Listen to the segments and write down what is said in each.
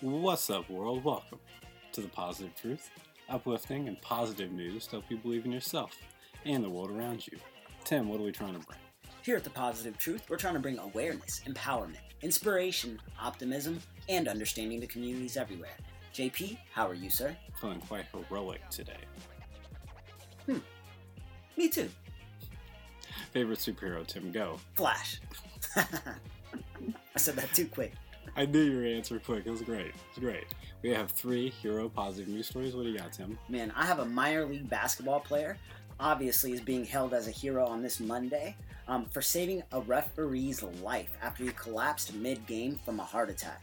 What's up, world? Welcome to the Positive Truth, uplifting and positive news to help you believe in yourself and the world around you. Tim, what are we trying to bring? Here at The Positive Truth, we're trying to bring awareness, empowerment, inspiration, optimism, and understanding to communities everywhere. JP, how are you, sir? Feeling quite heroic today. Hmm. Me too. Favorite superhero, Tim? Go. Flash. I said that too quick. I knew your answer quick. It was great. It's great. We have three hero positive news stories. What do you got, Tim? Man, I have a minor league basketball player, obviously is being held as a hero on this Monday um, for saving a referee's life after he collapsed mid-game from a heart attack.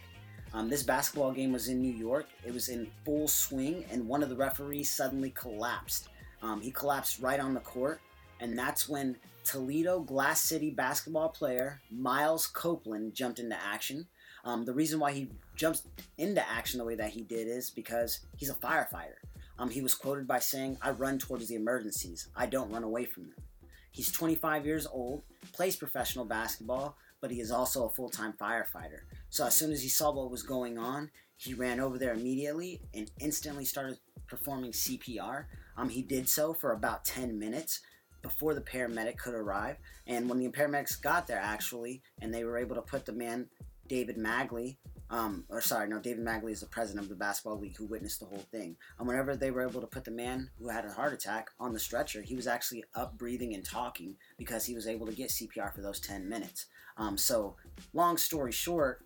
Um, this basketball game was in New York. It was in full swing, and one of the referees suddenly collapsed. Um, he collapsed right on the court, and that's when Toledo Glass City basketball player Miles Copeland jumped into action. Um, the reason why he jumps into action the way that he did is because he's a firefighter. Um, he was quoted by saying, I run towards the emergencies. I don't run away from them. He's 25 years old, plays professional basketball, but he is also a full time firefighter. So as soon as he saw what was going on, he ran over there immediately and instantly started performing CPR. Um, he did so for about 10 minutes before the paramedic could arrive. And when the paramedics got there, actually, and they were able to put the man, David Magley, um, or sorry, no, David Magley is the president of the basketball league who witnessed the whole thing. And whenever they were able to put the man who had a heart attack on the stretcher, he was actually up breathing and talking because he was able to get CPR for those 10 minutes. Um, so, long story short,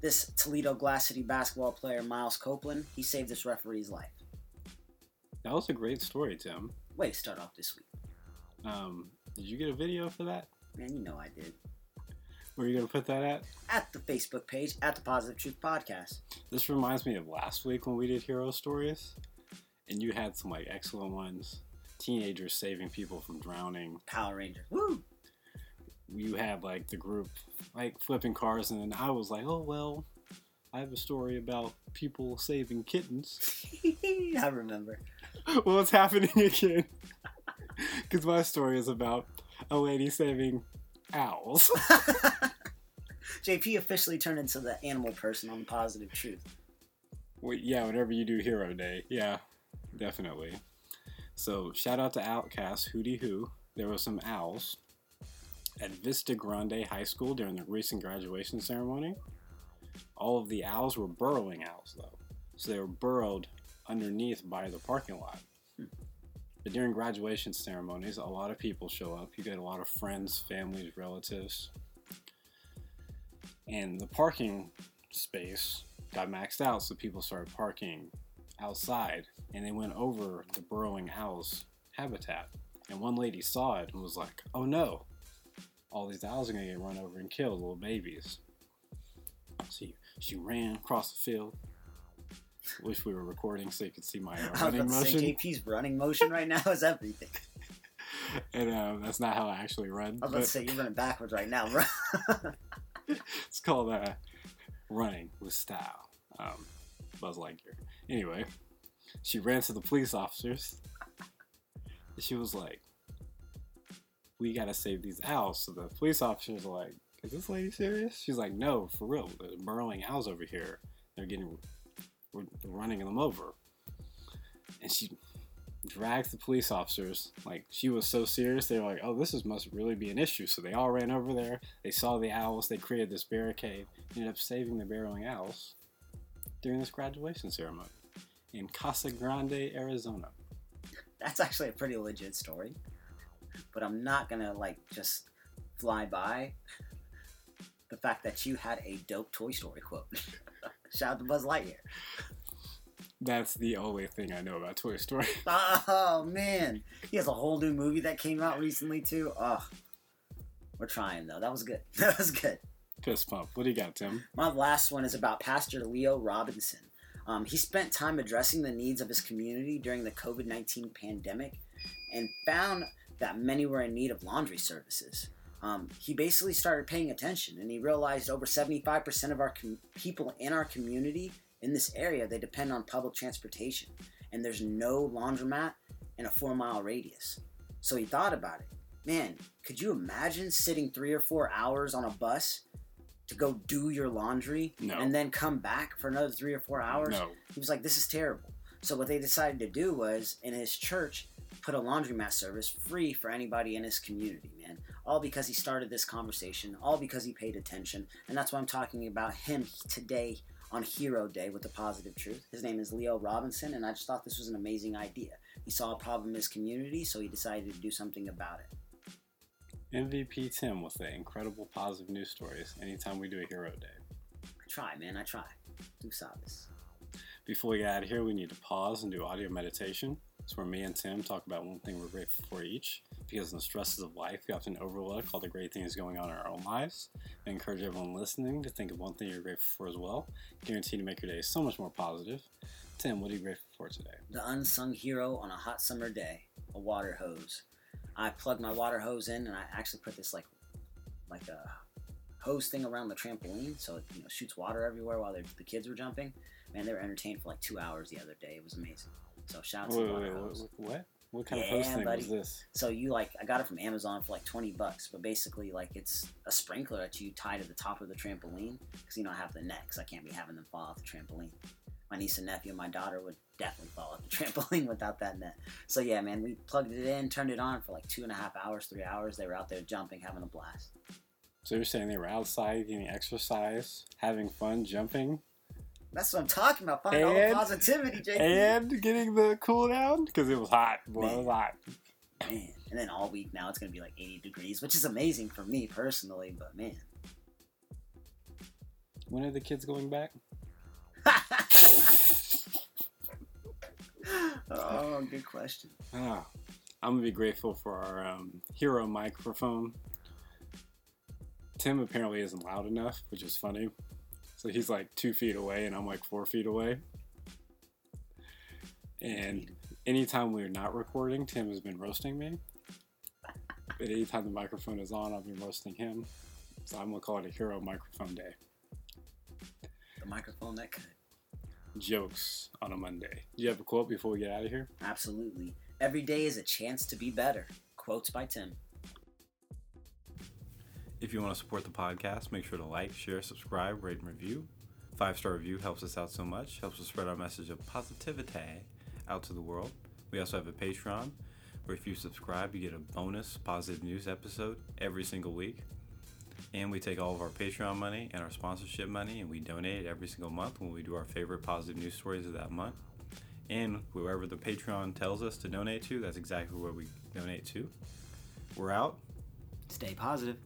this Toledo Glass City basketball player, Miles Copeland, he saved this referee's life. That was a great story, Tim. Way to start off this week. Um, did you get a video for that? Man, you know I did. Where are you going to put that at? At the Facebook page, at the Positive Truth Podcast. This reminds me of last week when we did hero stories, and you had some like excellent ones. Teenagers saving people from drowning. Power Ranger. Woo! You had like the group like flipping cars, and then I was like, oh well, I have a story about people saving kittens. I remember. well, it's happening again. Because my story is about a lady saving owls. JP officially turned into the animal person on Positive Truth. Well, yeah, whenever you do Hero Day, yeah, definitely. So shout out to OutKast Hootie Hoo. There were some owls at Vista Grande High School during the recent graduation ceremony. All of the owls were burrowing owls, though, so they were burrowed underneath by the parking lot. But during graduation ceremonies, a lot of people show up. You get a lot of friends, families, relatives. And the parking space got maxed out, so people started parking outside. And they went over the burrowing owl's habitat. And one lady saw it and was like, oh no, all these owls are gonna get run over and killed, little babies. So she ran across the field. Wish we were recording so you could see my running to say motion. JP's running motion right now is everything. and um, that's not how I actually run. I was about to say you're running backwards right now, bro. called uh, running with style. Um, Buzz Lightyear. Anyway, she ran to the police officers. She was like, "We gotta save these owls." So the police officers are like, "Is this lady serious?" She's like, "No, for real. The burrowing owls over here. They're getting, we're running them over." And she drags the police officers. Like she was so serious, they were like, "Oh, this is must really be an issue." So they all ran over there. They saw the owls. They created this barricade. Ended up saving the burrowing owls during this graduation ceremony in Casa Grande, Arizona. That's actually a pretty legit story. But I'm not gonna like just fly by the fact that you had a dope Toy Story quote. Shout out to Buzz Lightyear. That's the only thing I know about Toy Story. Oh man, he has a whole new movie that came out recently too. Oh, we're trying though. That was good. That was good. Piss pump. What do you got, Tim? My last one is about Pastor Leo Robinson. Um, he spent time addressing the needs of his community during the COVID 19 pandemic and found that many were in need of laundry services. Um, he basically started paying attention and he realized over 75% of our com- people in our community in this area they depend on public transportation and there's no laundromat in a four mile radius so he thought about it man could you imagine sitting three or four hours on a bus to go do your laundry No. and then come back for another three or four hours. No. He was like, "This is terrible." So what they decided to do was in his church put a laundromat service free for anybody in his community, man. All because he started this conversation, all because he paid attention, and that's why I'm talking about him today on Hero Day with the positive truth. His name is Leo Robinson, and I just thought this was an amazing idea. He saw a problem in his community, so he decided to do something about it. MVP Tim with the incredible positive news stories anytime we do a Hero Day. I try, man, I try. Do sabes. Before we get out of here, we need to pause and do audio meditation. It's where me and Tim talk about one thing we're grateful for each. Because in the stresses of life, we often overlook all the great things going on in our own lives. I encourage everyone listening to think of one thing you're grateful for as well. Guaranteed to make your day so much more positive. Tim, what are you grateful for today? The unsung hero on a hot summer day, a water hose. I plugged my water hose in, and I actually put this like, like a hose thing around the trampoline, so it you know shoots water everywhere while the kids were jumping. Man, they were entertained for like two hours the other day. It was amazing. So shout out to the water wait, hose. what? What, what kind of Yeah, post thing buddy. was this? So you like, I got it from Amazon for like twenty bucks, but basically like it's a sprinkler that you tie to the top of the trampoline because you know I have the net, 'cause I can't be having them fall off the trampoline. My niece and nephew and my daughter would definitely fall off the trampoline without that net. So yeah, man, we plugged it in, turned it on for like two and a half hours, three hours. They were out there jumping, having a blast. So you're saying they were outside getting exercise, having fun, jumping, That's what I'm talking about. Finding all the positivity, JP. and getting the cool down? Because it was hot. Boy, it was hot. man. And then all week now it's gonna be like 80 degrees, which is amazing for me personally. But man, When are the kids going back? oh, good question. Ah, I'm gonna be grateful for our um, hero microphone. Tim apparently isn't loud enough, which is funny. So he's like two feet away, and I'm like four feet away. And anytime we're not recording, Tim has been roasting me. But anytime the microphone is on, I've been roasting him. So I'm gonna call it a hero microphone day. The microphone that could. Jokes on a Monday. Do you have a quote before we get out of here? Absolutely. Every day is a chance to be better. Quotes by Tim. If you want to support the podcast, make sure to like, share, subscribe, rate, and review. Five star review helps us out so much, helps us spread our message of positivity out to the world. We also have a Patreon where if you subscribe, you get a bonus positive news episode every single week. And we take all of our Patreon money and our sponsorship money and we donate it every single month when we do our favorite positive news stories of that month. And wherever the Patreon tells us to donate to, that's exactly where we donate to. We're out. Stay positive.